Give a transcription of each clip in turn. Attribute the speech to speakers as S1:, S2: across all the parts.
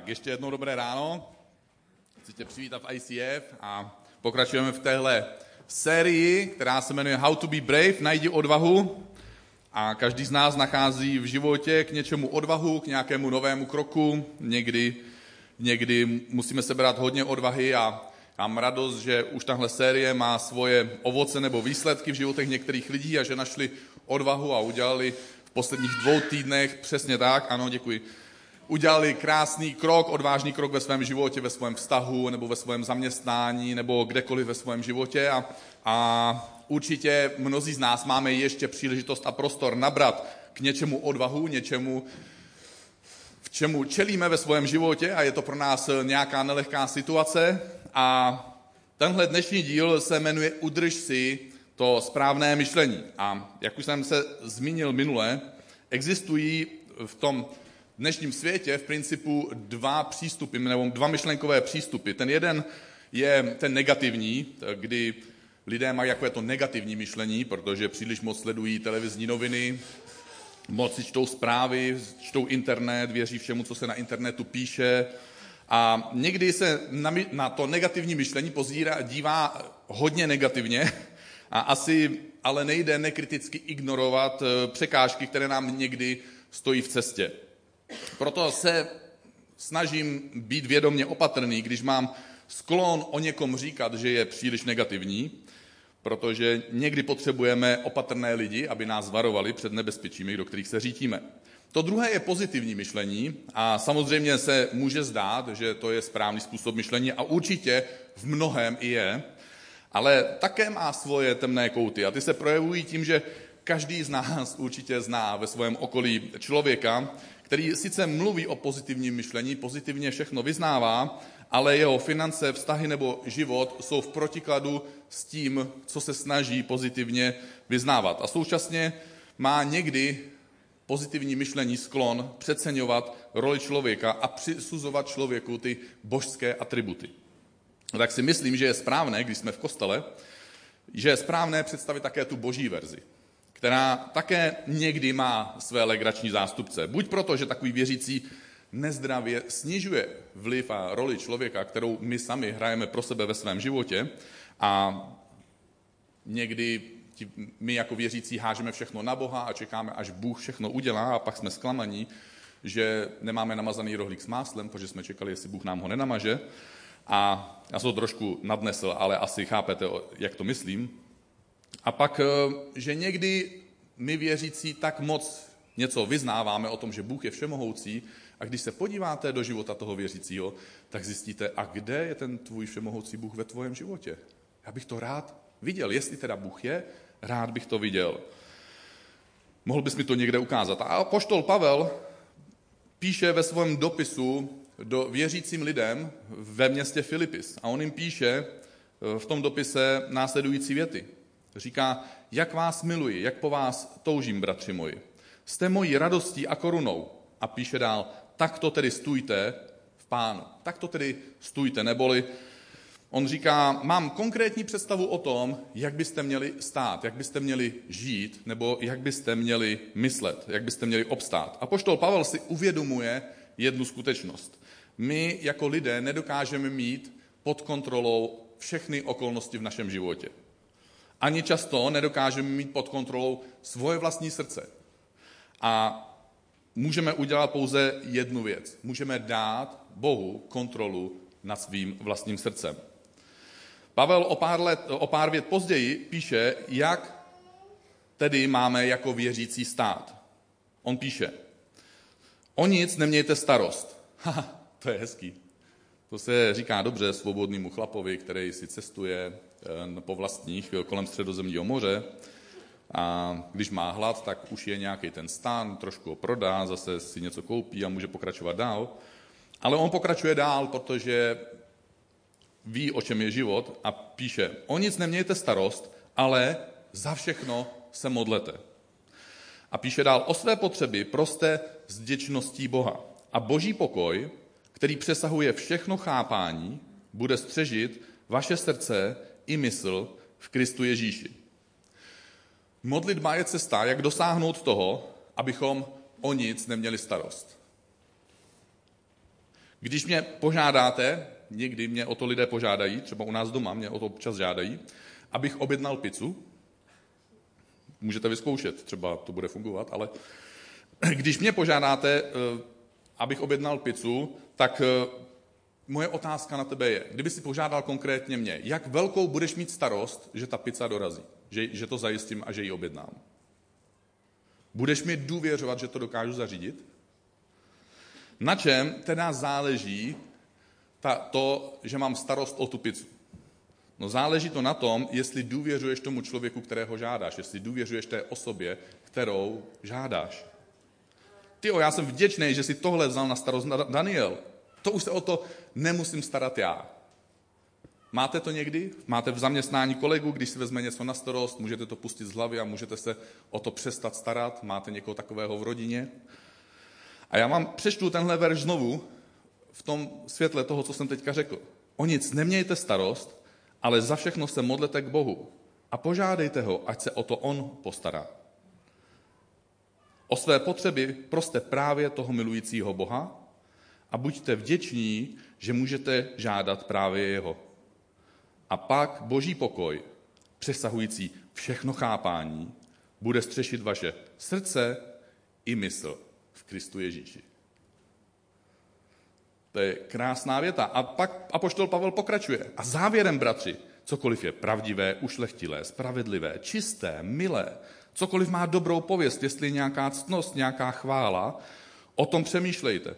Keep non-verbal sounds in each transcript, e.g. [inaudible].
S1: Tak ještě jednou dobré ráno. Chci tě přivítat v ICF a pokračujeme v téhle sérii, která se jmenuje How to be brave, najdi odvahu. A každý z nás nachází v životě k něčemu odvahu, k nějakému novému kroku. Někdy, někdy musíme sebrat hodně odvahy a mám radost, že už tahle série má svoje ovoce nebo výsledky v životech některých lidí a že našli odvahu a udělali v posledních dvou týdnech přesně tak, ano, děkuji, udělali krásný krok, odvážný krok ve svém životě, ve svém vztahu nebo ve svém zaměstnání nebo kdekoliv ve svém životě a, a určitě mnozí z nás máme ještě příležitost a prostor nabrat k něčemu odvahu, něčemu, v čemu čelíme ve svém životě a je to pro nás nějaká nelehká situace a tenhle dnešní díl se jmenuje Udrž si to správné myšlení. A jak už jsem se zmínil minule, existují v tom dnešním světě v principu dva přístupy, nebo dva myšlenkové přístupy. Ten jeden je ten negativní, kdy lidé mají jako je to negativní myšlení, protože příliš moc sledují televizní noviny, moc si čtou zprávy, čtou internet, věří všemu, co se na internetu píše. A někdy se na, na to negativní myšlení pozírá, dívá hodně negativně a asi ale nejde nekriticky ignorovat eh, překážky, které nám někdy stojí v cestě. Proto se snažím být vědomně opatrný, když mám sklon o někom říkat, že je příliš negativní, protože někdy potřebujeme opatrné lidi, aby nás varovali před nebezpečími, do kterých se řítíme. To druhé je pozitivní myšlení a samozřejmě se může zdát, že to je správný způsob myšlení a určitě v mnohem i je, ale také má svoje temné kouty a ty se projevují tím, že každý z nás určitě zná ve svém okolí člověka, který sice mluví o pozitivním myšlení, pozitivně všechno vyznává, ale jeho finance, vztahy nebo život jsou v protikladu s tím, co se snaží pozitivně vyznávat. A současně má někdy pozitivní myšlení sklon přeceňovat roli člověka a přisuzovat člověku ty božské atributy. Tak si myslím, že je správné, když jsme v kostele, že je správné představit také tu boží verzi která také někdy má své legrační zástupce. Buď proto, že takový věřící nezdravě snižuje vliv a roli člověka, kterou my sami hrajeme pro sebe ve svém životě a někdy my jako věřící hážeme všechno na Boha a čekáme, až Bůh všechno udělá a pak jsme zklamaní, že nemáme namazaný rohlík s máslem, protože jsme čekali, jestli Bůh nám ho nenamaže. A já jsem to trošku nadnesl, ale asi chápete, jak to myslím. A pak, eh, že někdy my věřící tak moc něco vyznáváme o tom, že Bůh je všemohoucí, a když se podíváte do života toho věřícího, tak zjistíte, a kde je ten tvůj všemohoucí Bůh ve tvojem životě? Já bych to rád viděl. Jestli teda Bůh je, rád bych to viděl. Mohl bys mi to někde ukázat. A poštol Pavel píše ve svém dopisu do věřícím lidem ve městě Filipis. A on jim píše eh, v tom dopise následující věty. Říká, jak vás miluji, jak po vás toužím, bratři moji. Jste mojí radostí a korunou. A píše dál, tak to tedy stůjte v pánu. Tak to tedy stůjte, neboli on říká, mám konkrétní představu o tom, jak byste měli stát, jak byste měli žít, nebo jak byste měli myslet, jak byste měli obstát. A poštol Pavel si uvědomuje jednu skutečnost. My jako lidé nedokážeme mít pod kontrolou všechny okolnosti v našem životě ani často nedokážeme mít pod kontrolou svoje vlastní srdce. A můžeme udělat pouze jednu věc. Můžeme dát Bohu kontrolu nad svým vlastním srdcem. Pavel o pár, let, o pár vět později píše, jak tedy máme jako věřící stát. On píše, o nic nemějte starost. [laughs] Haha, to je hezký. To se říká dobře svobodnému chlapovi, který si cestuje po vlastních eh, kolem středozemního moře a když má hlad, tak už je nějaký ten stán, trošku ho prodá, zase si něco koupí a může pokračovat dál. Ale on pokračuje dál, protože ví, o čem je život a píše, o nic nemějte starost, ale za všechno se modlete. A píše dál, o své potřeby proste s děčností Boha. A boží pokoj, který přesahuje všechno chápání, bude střežit vaše srdce i mysl v Kristu Ježíši. Modlitba je cesta, jak dosáhnout toho, abychom o nic neměli starost. Když mě požádáte, někdy mě o to lidé požádají, třeba u nás doma mě o to občas žádají, abych objednal pizzu, můžete vyzkoušet, třeba to bude fungovat, ale když mě požádáte, eh, abych objednal pizzu, tak eh, moje otázka na tebe je, kdyby si požádal konkrétně mě, jak velkou budeš mít starost, že ta pizza dorazí, že, že to zajistím a že ji objednám. Budeš mi důvěřovat, že to dokážu zařídit? Na čem teda záleží ta, to, že mám starost o tu pizzu? No záleží to na tom, jestli důvěřuješ tomu člověku, kterého žádáš, jestli důvěřuješ té osobě, kterou žádáš. Ty já jsem vděčný, že si tohle vzal na starost Daniel. To už se o to nemusím starat já. Máte to někdy? Máte v zaměstnání kolegu, když si vezme něco na starost, můžete to pustit z hlavy a můžete se o to přestat starat? Máte někoho takového v rodině? A já vám přečtu tenhle verš znovu v tom světle toho, co jsem teďka řekl. O nic nemějte starost, ale za všechno se modlete k Bohu a požádejte ho, ať se o to on postará. O své potřeby proste právě toho milujícího Boha a buďte vděční, že můžete žádat právě jeho. A pak boží pokoj, přesahující všechno chápání, bude střešit vaše srdce i mysl v Kristu Ježíši. To je krásná věta. A pak apoštol Pavel pokračuje. A závěrem, bratři, cokoliv je pravdivé, ušlechtilé, spravedlivé, čisté, milé, cokoliv má dobrou pověst, jestli je nějaká ctnost, nějaká chvála, o tom přemýšlejte.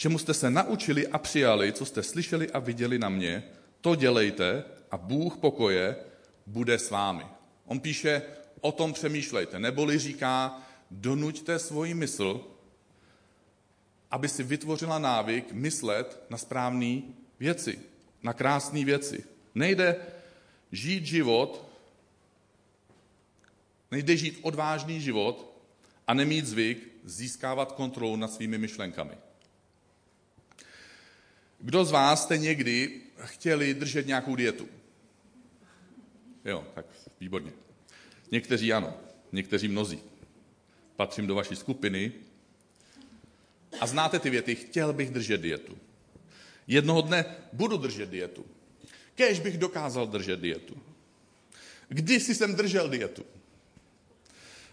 S1: Čemu jste se naučili a přijali, co jste slyšeli a viděli na mě, to dělejte a Bůh pokoje bude s vámi. On píše, o tom přemýšlejte, neboli říká, donuďte svoji mysl, aby si vytvořila návyk myslet na správné věci, na krásné věci. Nejde žít život, nejde žít odvážný život a nemít zvyk získávat kontrolu nad svými myšlenkami. Kdo z vás jste někdy chtěli držet nějakou dietu? Jo, tak výborně. Někteří ano, někteří mnozí. Patřím do vaší skupiny. A znáte ty věty, chtěl bych držet dietu. Jednoho dne budu držet dietu. Kéž bych dokázal držet dietu. Kdysi jsem držel dietu.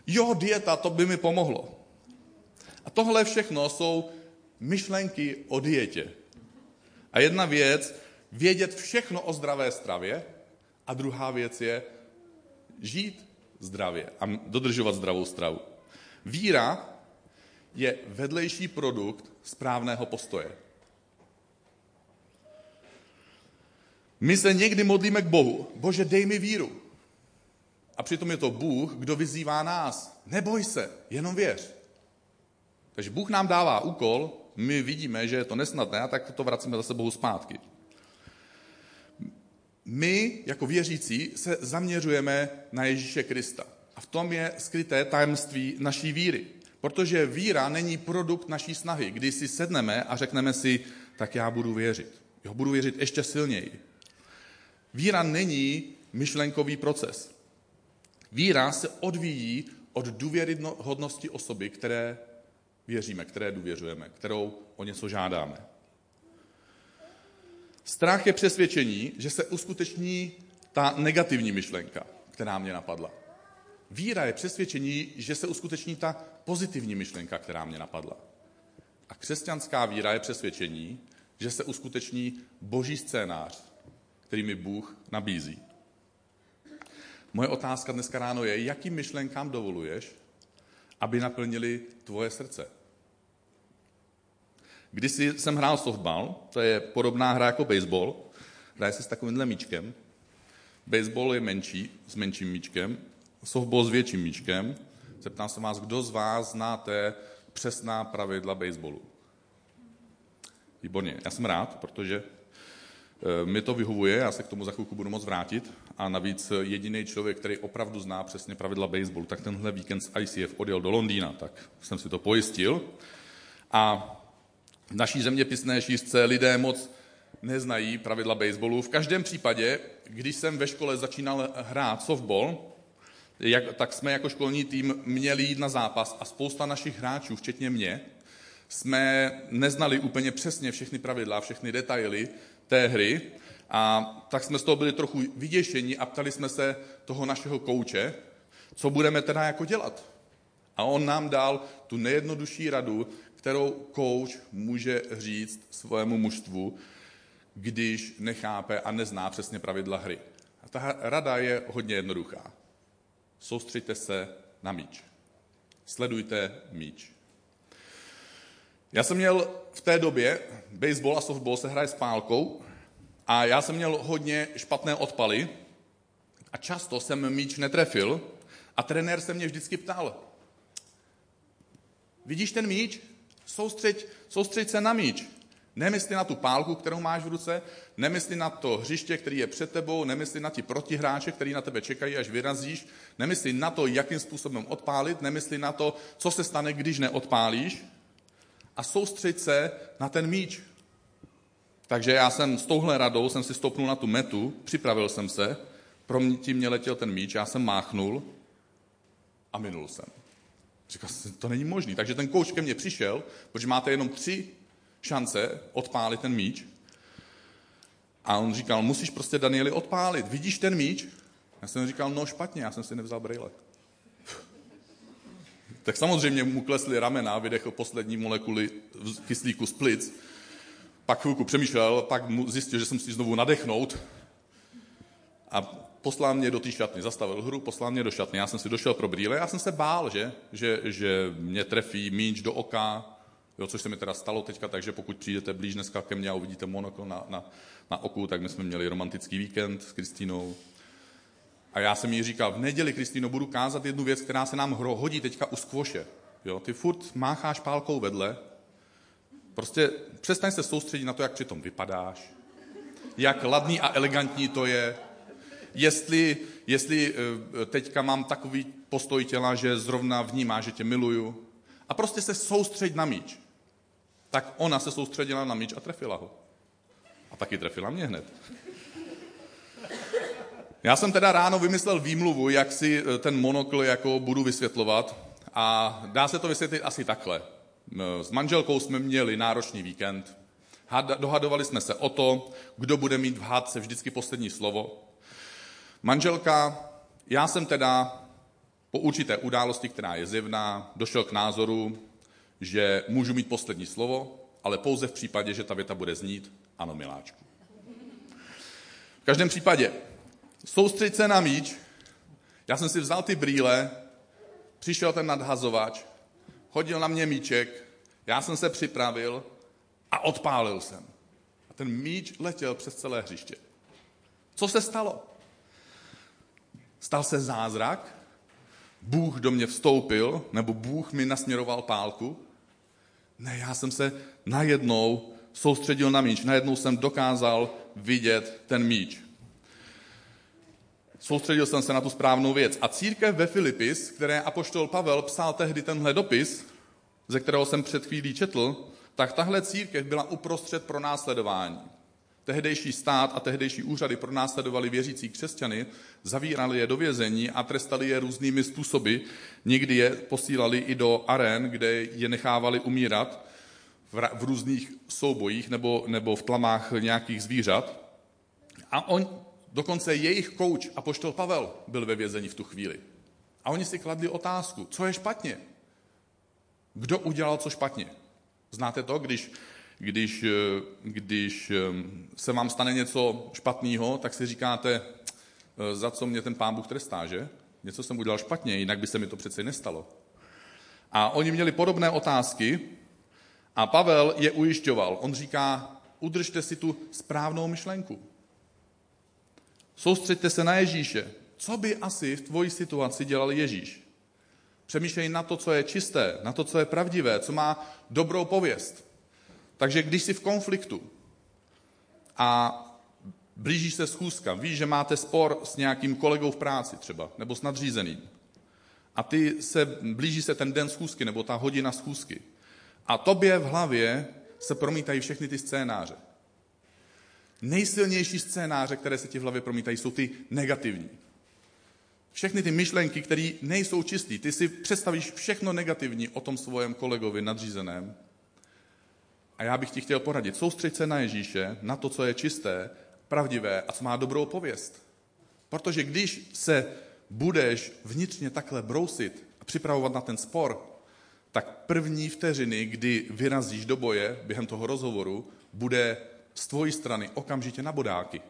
S1: Jo, dieta, to by mi pomohlo. A tohle všechno jsou myšlenky o dietě. A jedna věc, vědět všechno o zdravé stravě, a druhá věc je žít zdravě a dodržovat zdravou stravu. Víra je vedlejší produkt správného postoje. My se někdy modlíme k Bohu. Bože, dej mi víru. A přitom je to Bůh, kdo vyzývá nás. Neboj se, jenom věř. Takže Bůh nám dává úkol, my vidíme, že je to nesnadné, a tak to vracíme zase Bohu zpátky. My, jako věřící, se zaměřujeme na Ježíše Krista. A v tom je skryté tajemství naší víry. Protože víra není produkt naší snahy, kdy si sedneme a řekneme si, tak já budu věřit. Jo, budu věřit ještě silněji. Víra není myšlenkový proces. Víra se odvíjí od důvěryhodnosti osoby, které věříme, které důvěřujeme, kterou o něco žádáme. Strach je přesvědčení, že se uskuteční ta negativní myšlenka, která mě napadla. Víra je přesvědčení, že se uskuteční ta pozitivní myšlenka, která mě napadla. A křesťanská víra je přesvědčení, že se uskuteční boží scénář, který mi Bůh nabízí. Moje otázka dneska ráno je, jakým myšlenkám dovoluješ, aby naplnili tvoje srdce. Když jsem hrál softball, to je podobná hra jako baseball, hraje se s takovýmhle míčkem. Baseball je menší, s menším míčkem, softball s větším míčkem. Zeptám se vás, kdo z vás znáte přesná pravidla baseballu? Výborně, já jsem rád, protože eh, mi to vyhovuje, já se k tomu za chvilku budu moc vrátit. A navíc jediný člověk, který opravdu zná přesně pravidla baseballu, tak tenhle víkend z ICF odjel do Londýna, tak jsem si to pojistil. A v naší zeměpisné šířce lidé moc neznají pravidla baseballu. V každém případě, když jsem ve škole začínal hrát softball, jak, tak jsme jako školní tým měli jít na zápas a spousta našich hráčů, včetně mě, jsme neznali úplně přesně všechny pravidla, všechny detaily té hry a tak jsme z toho byli trochu vyděšení a ptali jsme se toho našeho kouče, co budeme teda jako dělat. A on nám dal tu nejjednodušší radu, kterou kouč může říct svému mužstvu, když nechápe a nezná přesně pravidla hry. A ta rada je hodně jednoduchá. Soustřeďte se na míč. Sledujte míč. Já jsem měl v té době, baseball a softball se hraje s pálkou a já jsem měl hodně špatné odpaly a často jsem míč netrefil a trenér se mě vždycky ptal, vidíš ten míč? Soustřeď, soustřeď se na míč. Nemysli na tu pálku, kterou máš v ruce, nemysli na to hřiště, který je před tebou, nemysli na ti protihráče, který na tebe čekají, až vyrazíš, nemysli na to, jakým způsobem odpálit, nemysli na to, co se stane, když neodpálíš a soustřeď se na ten míč. Takže já jsem s touhle radou jsem si stoupnul na tu metu, připravil jsem se, pro mě tím mě letěl ten míč, já jsem máchnul a minul jsem. Říkal jsem, to není možný. Takže ten kouč ke mně přišel, protože máte jenom tři šance odpálit ten míč. A on říkal, musíš prostě Danieli odpálit. Vidíš ten míč? Já jsem říkal, no špatně, já jsem si nevzal brýle. tak samozřejmě mu klesly ramena, vydechl poslední molekuly kyslíku z plic. Pak chvilku přemýšlel, pak mu zjistil, že jsem si znovu nadechnout. A poslal mě do té šatny, zastavil hru, poslal mě do šatny. Já jsem si došel pro brýle, já jsem se bál, že, že, že mě trefí míč do oka, jo, což se mi teda stalo teďka, takže pokud přijdete blíž dneska ke mně a uvidíte monokl na, na, na oku, tak my jsme měli romantický víkend s Kristínou. A já jsem jí říkal, v neděli, Kristýno, budu kázat jednu věc, která se nám hodí teďka u skvoše. Jo, ty furt mácháš pálkou vedle, prostě přestaň se soustředit na to, jak přitom vypadáš, jak ladný a elegantní to je, jestli, jestli eh, teďka mám takový postoj těla, že zrovna vnímá, že tě miluju. A prostě se soustředit na míč. Tak ona se soustředila na míč a trefila ho. A taky trefila mě hned. Já jsem teda ráno vymyslel výmluvu, jak si eh, ten monokl jako budu vysvětlovat a dá se to vysvětlit asi takhle. S manželkou jsme měli náročný víkend, dohadovali jsme se o to, kdo bude mít v hádce vždycky poslední slovo. Manželka, já jsem teda po určité události, která je zjevná, došel k názoru, že můžu mít poslední slovo, ale pouze v případě, že ta věta bude znít ano, miláčku. V každém případě, soustřeď se na míč, já jsem si vzal ty brýle, přišel ten nadhazovač, hodil na mě míček, já jsem se připravil a odpálil jsem. A ten míč letěl přes celé hřiště. Co se stalo? Stal se zázrak, Bůh do mě vstoupil, nebo Bůh mi nasměroval pálku. Ne, já jsem se najednou soustředil na míč, najednou jsem dokázal vidět ten míč. Soustředil jsem se na tu správnou věc. A církev ve Filipis, které apoštol Pavel psal tehdy tenhle dopis, ze kterého jsem před chvílí četl, tak tahle církev byla uprostřed pro následování. Tehdejší stát a tehdejší úřady pronásledovali věřící křesťany, zavírali je do vězení a trestali je různými způsoby. Někdy je posílali i do arén, kde je nechávali umírat v, v různých soubojích nebo, nebo v tlamách nějakých zvířat. A on, dokonce jejich kouč, poštol Pavel, byl ve vězení v tu chvíli. A oni si kladli otázku, co je špatně? Kdo udělal co špatně? Znáte to, když když, eh, když eh, se vám stane něco špatného, tak si říkáte, eh, za co mě ten pán Bůh trestá, že? Něco jsem udělal špatně, jinak by se mi to přece nestalo. A oni měli podobné otázky a Pavel je ujišťoval. On říká, udržte si tu správnou myšlenku. Soustřeďte se na Ježíše. Co by asi v tvoji situaci dělal Ježíš? Přemýšlej na to, co je čisté, na to, co je pravdivé, co má dobrou pověst. Takže když jsi v konfliktu a blíží se schůzka, víš, že máte spor s nějakým kolegou v práci třeba, nebo s nadřízeným, a ty se, blíží se ten den schůzky, nebo ta hodina schůzky, a tobě v hlavě se promítají všechny ty scénáře. Nejsilnější scénáře, které se ti v hlavě promítají, jsou ty negativní. Všechny ty myšlenky, které nejsou čistý. Ty si představíš všechno negativní o tom svém kolegovi nadřízeném A já bych ti chtěl poradit, soustřeď se na Ježíše, na to, co je čisté, pravdivé a co má dobrou pověst. Protože když se budeš vnitřně takhle brousit a připravovat na ten spor, tak první vteřiny, kdy vyrazíš do boje během toho rozhovoru, bude z tvojí strany okamžitě na bodáky.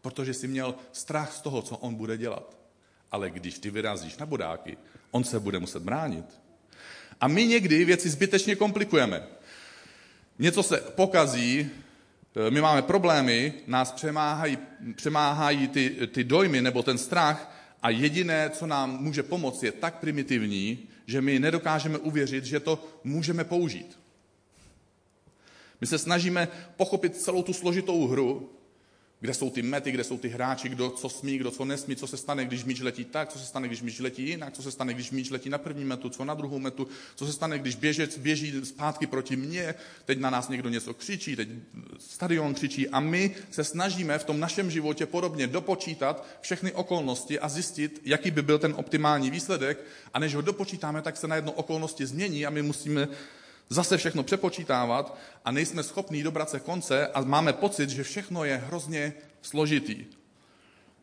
S1: Protože jsi měl strach z toho, co on bude dělat. Ale když ty vyrazíš na bodáky, on se bude muset bránit. A my někdy věci zbytečně komplikujeme. Něco se pokazí, e, my máme problémy, nás přemáhají, přemáhají ty, ty dojmy nebo ten strach a jediné, co nám může pomoct, je tak primitivní, že my nedokážeme uvěřit, že to můžeme použít. My se snažíme pochopit celou tu složitou hru, kde jsou ty mety, kde jsou ty hráči, kdo co smí, kdo co nesmí, co se stane, když míč letí tak, co se stane, když míč letí jinak, co se stane, když míč letí na první metu, co na druhou metu, co se stane, když běžec běží zpátky proti mně, teď na nás někdo něco křičí, teď stadion křičí a my se snažíme v tom našem životě podobně dopočítat všechny okolnosti a zjistit, jaký by byl ten optimální výsledek a než ho dopočítáme, tak se najednou okolnosti změní a my musíme zase všechno přepočítávat a nejsme schopní dobrat se konce a máme pocit, že všechno je hrozně složitý.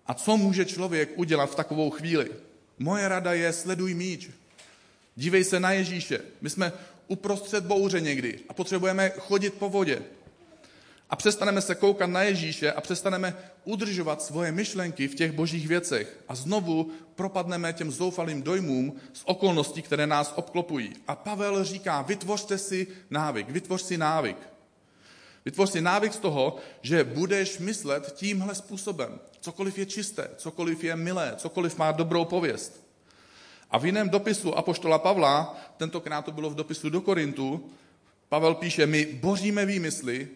S1: A co může člověk udělat v takovou chvíli? Moje rada je sleduj míč. Dívej se na Ježíše. My jsme uprostřed bouře někdy a potřebujeme chodit po vodě a přestaneme se koukat na Ježíše a přestaneme udržovat svoje myšlenky v těch božích věcech a znovu propadneme těm zoufalým dojmům z okolností, které nás obklopují. A Pavel říká, vytvořte si návyk, vytvoř si návyk. Vytvoř si návyk z toho, že budeš myslet tímhle způsobem. Cokoliv je čisté, cokoliv je milé, cokoliv má dobrou pověst. A v jiném dopisu Apoštola Pavla, tentokrát to bylo v dopisu do Korintu, Pavel píše, my boříme výmysly,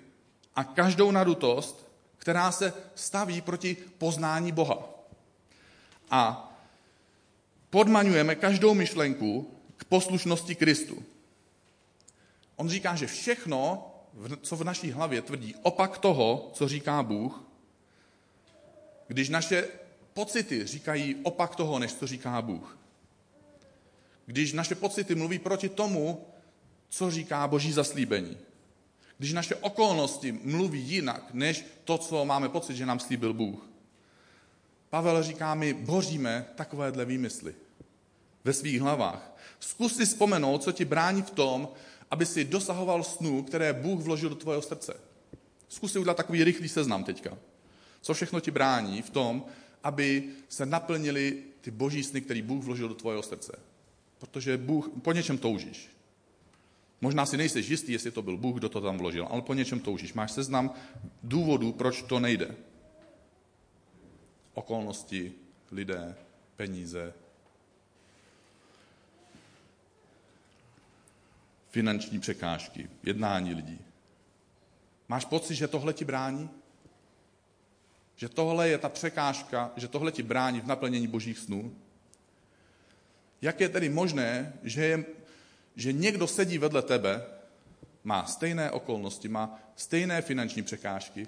S1: a každou nadutost, která se staví proti poznání Boha. A podmaňujeme každou myšlenku k poslušnosti Kristu. On říká, že všechno, co v naší hlavě tvrdí opak toho, co říká Bůh, když naše pocity říkají opak toho, než co říká Bůh. Když naše pocity mluví proti tomu, co říká Boží zaslíbení. Když naše okolnosti mluví jinak, než to, co máme pocit, že nám slíbil Bůh. Pavel říká, my boříme takovéhle výmysly ve svých hlavách. Zkus si vzpomenout, co ti brání v tom, aby si dosahoval snů, které Bůh vložil do tvého srdce. Zkus si udělat takový rychlý seznam teďka. Co všechno ti brání v tom, aby se naplnili ty boží sny, který Bůh vložil do tvého srdce. Protože Bůh, po něčem toužíš. Možná si nejseš jistý, jestli to byl Bůh, kdo to tam vložil, ale po něčem toužíš. Máš seznam důvodů, proč to nejde. Okolnosti, lidé, peníze, finanční překážky, jednání lidí. Máš pocit, že tohle ti brání? Že tohle je ta překážka, že tohle ti brání v naplnění božích snů? Jak je tedy možné, že je že někdo sedí vedle tebe, má stejné okolnosti, má stejné finanční překážky,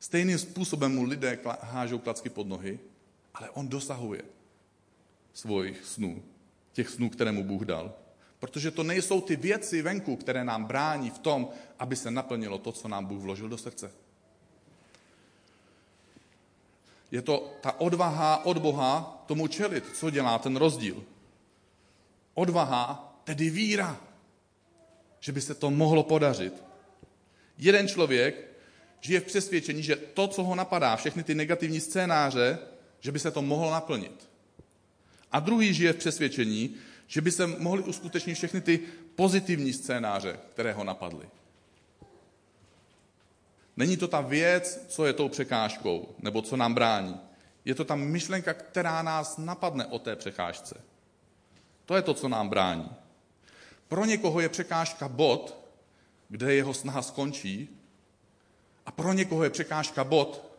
S1: stejným způsobem mu lidé hážou klacky pod nohy, ale on dosahuje svojich snů, těch snů, které mu Bůh dal. Protože to nejsou ty věci venku, které nám brání v tom, aby se naplnilo to, co nám Bůh vložil do srdce. Je to ta odvaha od Boha tomu čelit, co dělá ten rozdíl. Odvaha Tedy víra, že by se to mohlo podařit. Jeden člověk žije v přesvědčení, že to, co ho napadá, všechny ty negativní scénáře, že by se to mohlo naplnit. A druhý žije v přesvědčení, že by se mohly uskutečnit všechny ty pozitivní scénáře, které ho napadly. Není to ta věc, co je tou překážkou, nebo co nám brání. Je to ta myšlenka, která nás napadne o té překážce. To je to, co nám brání. Pro někoho je překážka bod, kde jeho snaha skončí, a pro někoho je překážka bod,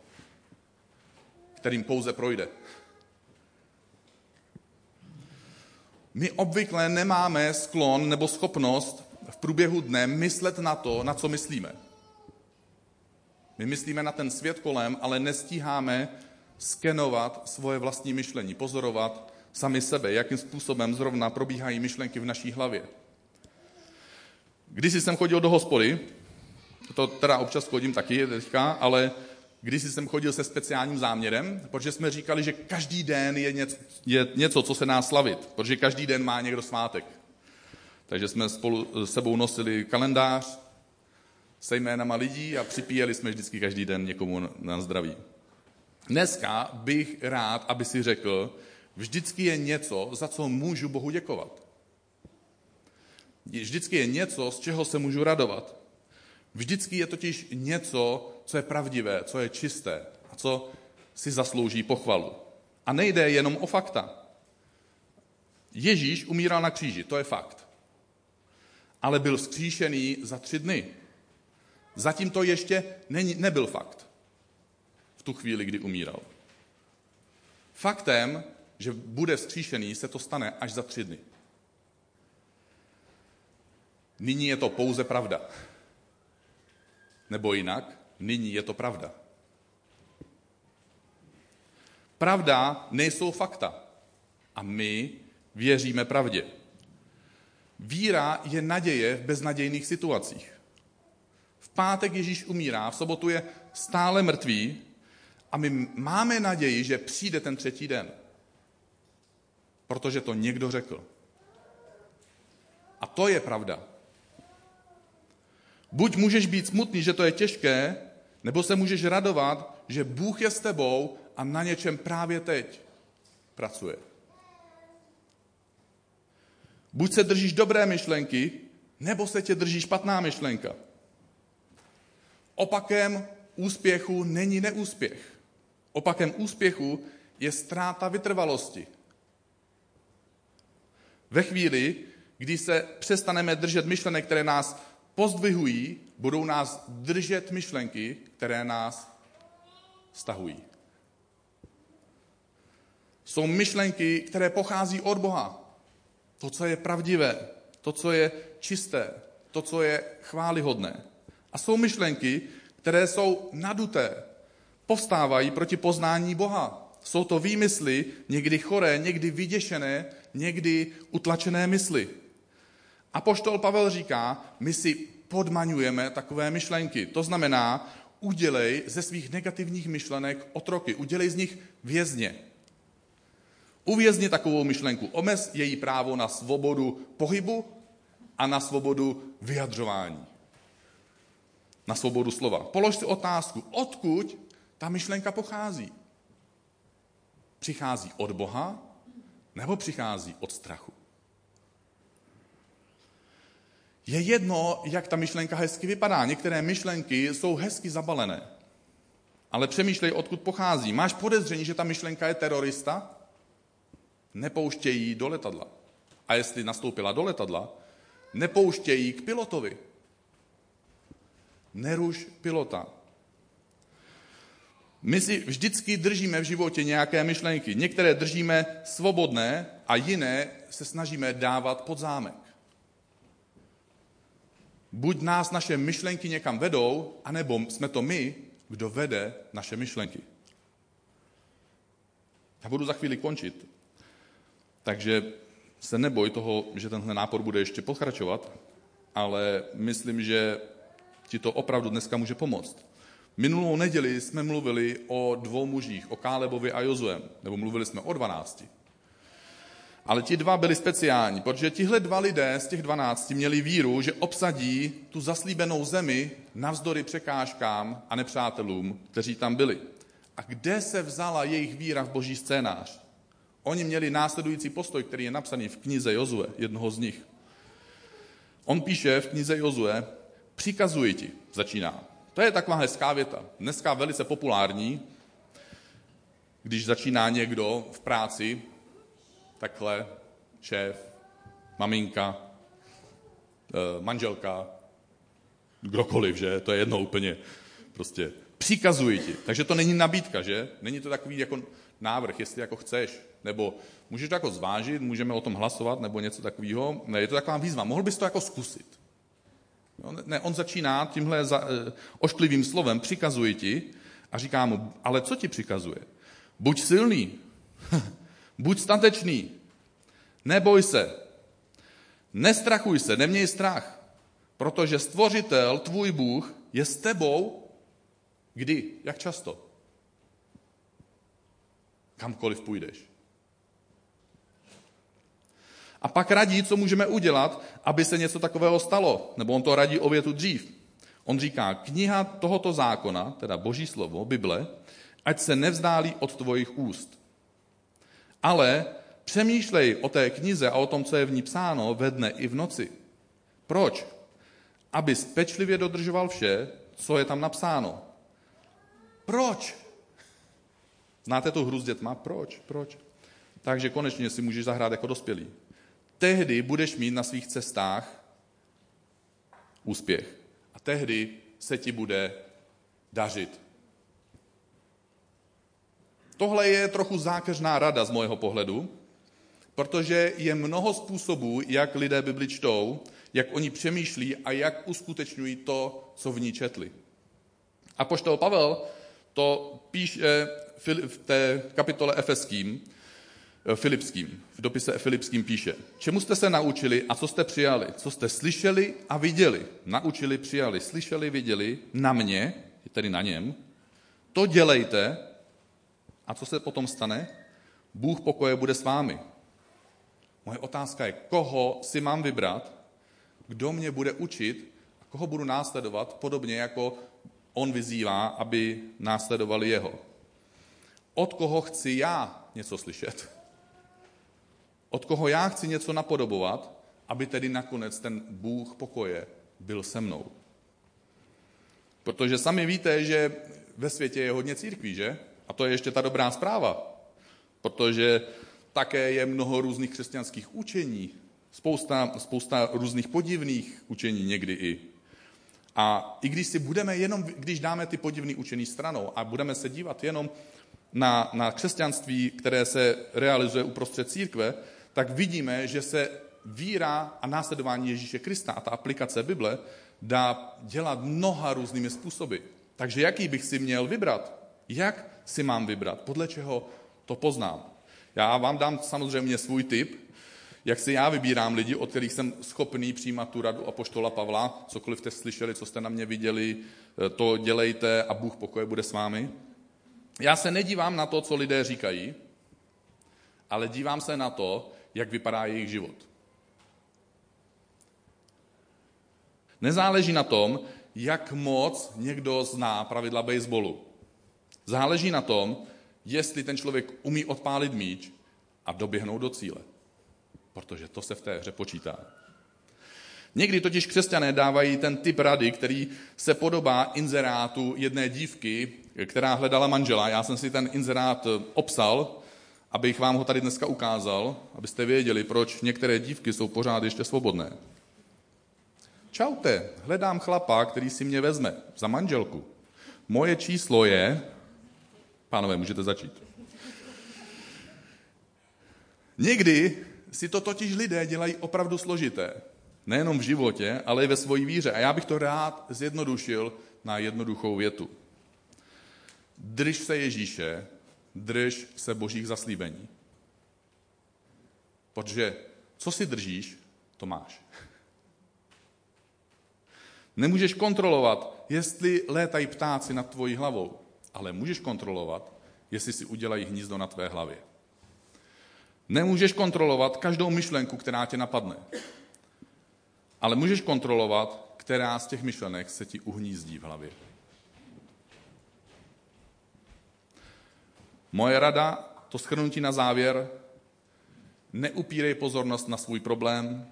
S1: kterým pouze projde. My obvykle nemáme sklon nebo schopnost v průběhu dne myslet na to, na co myslíme. My myslíme na ten svět kolem, ale nestíháme skenovat svoje vlastní myšlení, pozorovat sami sebe, jakým způsobem zrovna probíhají myšlenky v naší hlavě. Když jsem chodil do hospody, to teda občas chodím taky teďka, ale když jsem chodil se speciálním záměrem, protože jsme říkali, že každý den je něco, je něco, co se nás slavit, protože každý den má někdo svátek. Takže jsme spolu s sebou nosili kalendář se jménama lidí a připíjeli jsme vždycky každý den někomu na zdraví. Dneska bych rád, aby si řekl, vždycky je něco, za co můžu Bohu děkovat. Vždycky je něco, z čeho se můžu radovat. Vždycky je totiž něco, co je pravdivé, co je čisté a co si zaslouží pochvalu. A nejde jenom o fakta. Ježíš umíral na kříži, to je fakt. Ale byl skříšený za tři dny. Zatím to ještě není, nebyl fakt. V tu chvíli, kdy umíral. Faktem, že bude skříšený, se to stane až za tři dny. Nyní je to pouze pravda. Nebo jinak, nyní je to pravda. Pravda nejsou fakta. A my věříme pravdě. Víra je naděje v beznadějných situacích. V pátek Ježíš umírá, v sobotu je stále mrtvý a my máme naději, že přijde ten třetí den. Protože to někdo řekl. A to je pravda. Buď můžeš být smutný, že to je těžké, nebo se můžeš radovat, že Bůh je s tebou a na něčem právě teď pracuje. Buď se držíš dobré myšlenky, nebo se tě drží špatná myšlenka. Opakem úspěchu není neúspěch. Opakem úspěchu je ztráta vytrvalosti. Ve chvíli, kdy se přestaneme držet myšlenek, které nás pozdvihují, budou nás držet myšlenky, které nás stahují. Jsou myšlenky, které pochází od Boha. To, co je pravdivé, to, co je čisté, to, co je chválihodné. A jsou myšlenky, které jsou naduté, povstávají proti poznání Boha. Jsou to výmysly, někdy choré, někdy vyděšené, někdy utlačené mysli. A poštol Pavel říká, my si podmaňujeme takové myšlenky. To znamená, udělej ze svých negativních myšlenek otroky, udělej z nich vězně. Uvězni takovou myšlenku, omez její právo na svobodu pohybu a na svobodu vyjadřování. Na svobodu slova. Polož si otázku, odkud ta myšlenka pochází. Přichází od Boha nebo přichází od strachu? Je jedno, jak ta myšlenka hezky vypadá. Některé myšlenky jsou hezky zabalené. Ale přemýšlej, odkud pochází. Máš podezření, že ta myšlenka je terorista? Nepouštějí do letadla. A jestli nastoupila do letadla, nepouštějí k pilotovi. Neruš pilota. My si vždycky držíme v životě nějaké myšlenky. Některé držíme svobodné a jiné se snažíme dávat pod zámek. Buď nás naše myšlenky někam vedou, anebo jsme to my, kdo vede naše myšlenky. Já budu za chvíli končit. Takže se neboj toho, že tenhle nápor bude ještě pokračovat, ale myslím, že ti to opravdu dneska může pomoct. Minulou neděli jsme mluvili o dvou mužích, o Kálebovi a Jozuem, nebo mluvili jsme o dvanácti. Ale ti dva byli speciální, protože tihle dva lidé z těch dvanácti měli víru, že obsadí tu zaslíbenou zemi navzdory překážkám a nepřátelům, kteří tam byli. A kde se vzala jejich víra v boží scénář? Oni měli následující postoj, který je napsaný v knize Jozue, jednoho z nich. On píše v knize Jozue, přikazuji ti, začíná. To je taková hezká věta. Dneska velice populární, když začíná někdo v práci, takhle šéf, maminka, eh, manželka, kdokoliv, že? To je jedno úplně. Prostě přikazuji ti. Takže to není nabídka, že? Není to takový jako návrh, jestli jako chceš. Nebo můžeš to jako zvážit, můžeme o tom hlasovat, nebo něco takového. Ne, je to taková výzva. Mohl bys to jako zkusit. No, ne, on začíná tímhle za, eh, ošklivým slovem, přikazuji ti, a říká mu, ale co ti přikazuje? Buď silný, [laughs] Buď statečný. Neboj se. Nestrachuj se, neměj strach. protože stvořitel, tvůj Bůh, je s tebou kdy, jak často. Kamkoliv půjdeš. A pak radí, co můžeme udělat, aby se něco takového stalo. Nebo on to radí o větu dřív. On říká, kniha tohoto zákona, teda Boží slovo, Bible, ať se nevzdálí od tvojich úst. Ale přemýšlej o té knize a o tom, co je v ní psáno, ve dne i v noci. Proč? Aby pečlivě dodržoval vše, co je tam napsáno. Proč? Znáte tu hru s dětma? Proč? Proč? Takže konečně si můžeš zahrát jako dospělý. Tehdy budeš mít na svých cestách úspěch. A tehdy se ti bude dařit. Tohle je trochu zákeřná rada z mojeho pohledu, protože je mnoho způsobů, jak lidé Bibli čtou, jak oni přemýšlí a jak uskutečňují to, co v ní četli. A poštol Pavel to píše v té kapitole Efeským, eh, Filipským, v dopise Filipským píše, čemu jste se naučili a co jste přijali, co jste slyšeli a viděli. Naučili, přijali, slyšeli, viděli na mě, tedy na něm, to dělejte a co se potom stane? Bůh pokoje bude s vámi. Moje otázka je, koho si mám vybrat, kdo mě bude učit a koho budu následovat, podobně jako on vyzývá, aby následovali jeho. Od koho chci já něco slyšet? Od koho já chci něco napodobovat, aby tedy nakonec ten Bůh pokoje byl se mnou. Protože sami víte, že ve světě je hodně církví, že? A to je ještě ta dobrá zpráva. Protože také je mnoho různých křesťanských učení, spousta, spousta různých podivných učení někdy i. A i když si budeme jenom, když dáme ty podivný učení stranou a budeme se dívat jenom na, na křesťanství, které se realizuje uprostřed církve, tak vidíme, že se víra a následování Ježíše Krista a ta aplikace Bible dá dělat mnoha různými způsoby. Takže jaký bych si měl vybrat? Jak si mám vybrat? Podle čeho to poznám? Já vám dám samozřejmě svůj tip, jak si já vybírám lidi, od kterých jsem schopný přijímat tu radu apoštola Pavla, cokoliv jste slyšeli, co jste na mě viděli, eh, to dělejte a Bůh pokoje bude s vámi. Já se nedívám na to, co lidé říkají, ale dívám se na to, jak vypadá jejich život. Nezáleží na tom, jak moc někdo zná pravidla baseballu. Záleží na tom, jestli ten člověk umí odpálit míč a doběhnout do cíle protože to se v té hře počítá. Někdy totiž křesťané dávají ten typ rady, který se podobá inzerátu jedné dívky, která hledala manžela. Já jsem si ten inzerát eh, obsal, abych vám ho tady dneska ukázal, abyste věděli, proč některé dívky jsou pořád ještě svobodné. Čaute, hledám chlapa, který si mě vezme za manželku. Moje číslo je... Pánové, můžete začít. Někdy si to totiž lidé dělají opravdu složité. Nejenom v životě, ale i ve svojí víře. A já bych to rád zjednodušil na jednoduchou větu. Drž se Ježíše, drž se božích zaslíbení. Protože co si držíš, to máš. Nemůžeš kontrolovat, jestli létají ptáci nad tvojí hlavou, ale můžeš kontrolovat, jestli si udělají hnízdo na tvé hlavě. Nemůžeš kontrolovat každou myšlenku, která tě napadne. Ale můžeš kontrolovat, která z těch myšlenek se ti uhnízdí v hlavě. Moje rada, to schrnutí na závěr, neupírej pozornost na svůj problém,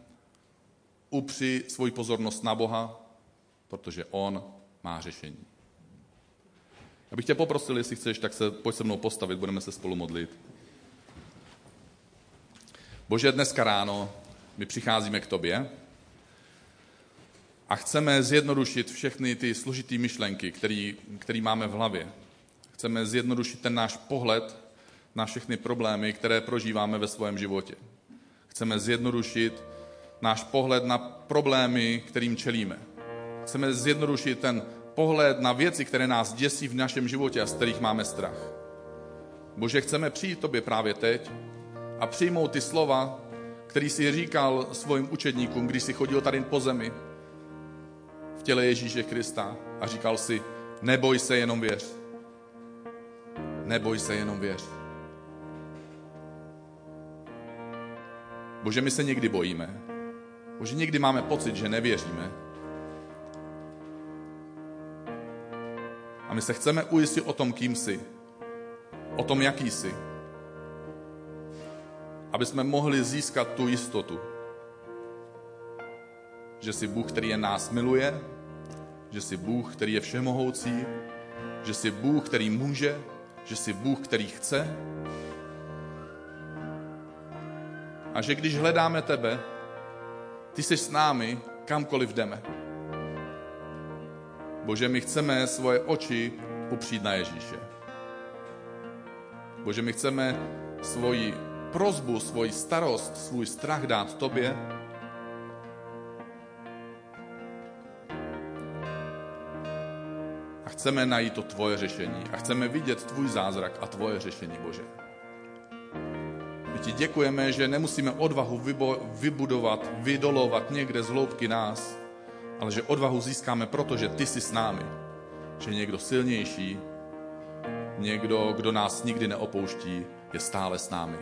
S1: upři svoji pozornost na Boha, protože On má řešení. Já bych tě poprosil, jestli chceš, tak se pojď se mnou postavit, budeme se spolu modlit. Bože, dneska ráno my přicházíme k tobě a chceme zjednodušit všechny ty složité myšlenky, který, který máme v hlavě. Chceme zjednodušit ten náš pohled na všechny problémy, které prožíváme ve svém životě. Chceme zjednodušit náš pohled na problémy, kterým čelíme. Chceme zjednodušit ten pohled na věci, které nás děsí v našem životě a z kterých máme strach. Bože, chceme přijít tobě právě teď a přijmout ty slova, který si říkal svým učedníkům, když si chodil tady po zemi. v těle Ježíše Krista a říkal si, neboj se, jenom věř. Neboj se, jenom věř. Bože, my se někdy bojíme. Bože, někdy máme pocit, že nevěříme. A my se chceme ujistit o tom, kým jsi. O tom, jaký jsi. Aby jsme mohli získat tu jistotu, že jsi Bůh, který je nás miluje, že jsi Bůh, který je všemohoucí, že jsi Bůh, který může, že jsi Bůh, který chce. A že když hledáme tebe, ty jsi s námi, kamkoliv jdeme. Bože, my chceme svoje oči upřít na Ježíše. Bože, my chceme svoji prozbu, svoji starost, svůj strach dát tobě. A chceme najít to tvoje řešení. A chceme vidět tvůj zázrak a tvoje řešení, Bože. My ti děkujeme, že nemusíme odvahu vybudovat, vydolovat někde z hloubky nás, ale že odvahu získáme, protože ty jsi s námi. Že někdo silnější, někdo, kdo nás nikdy neopouští, je stále s námi.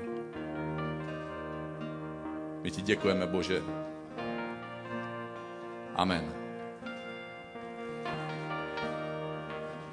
S1: My ti děkujeme, Bože. Amen.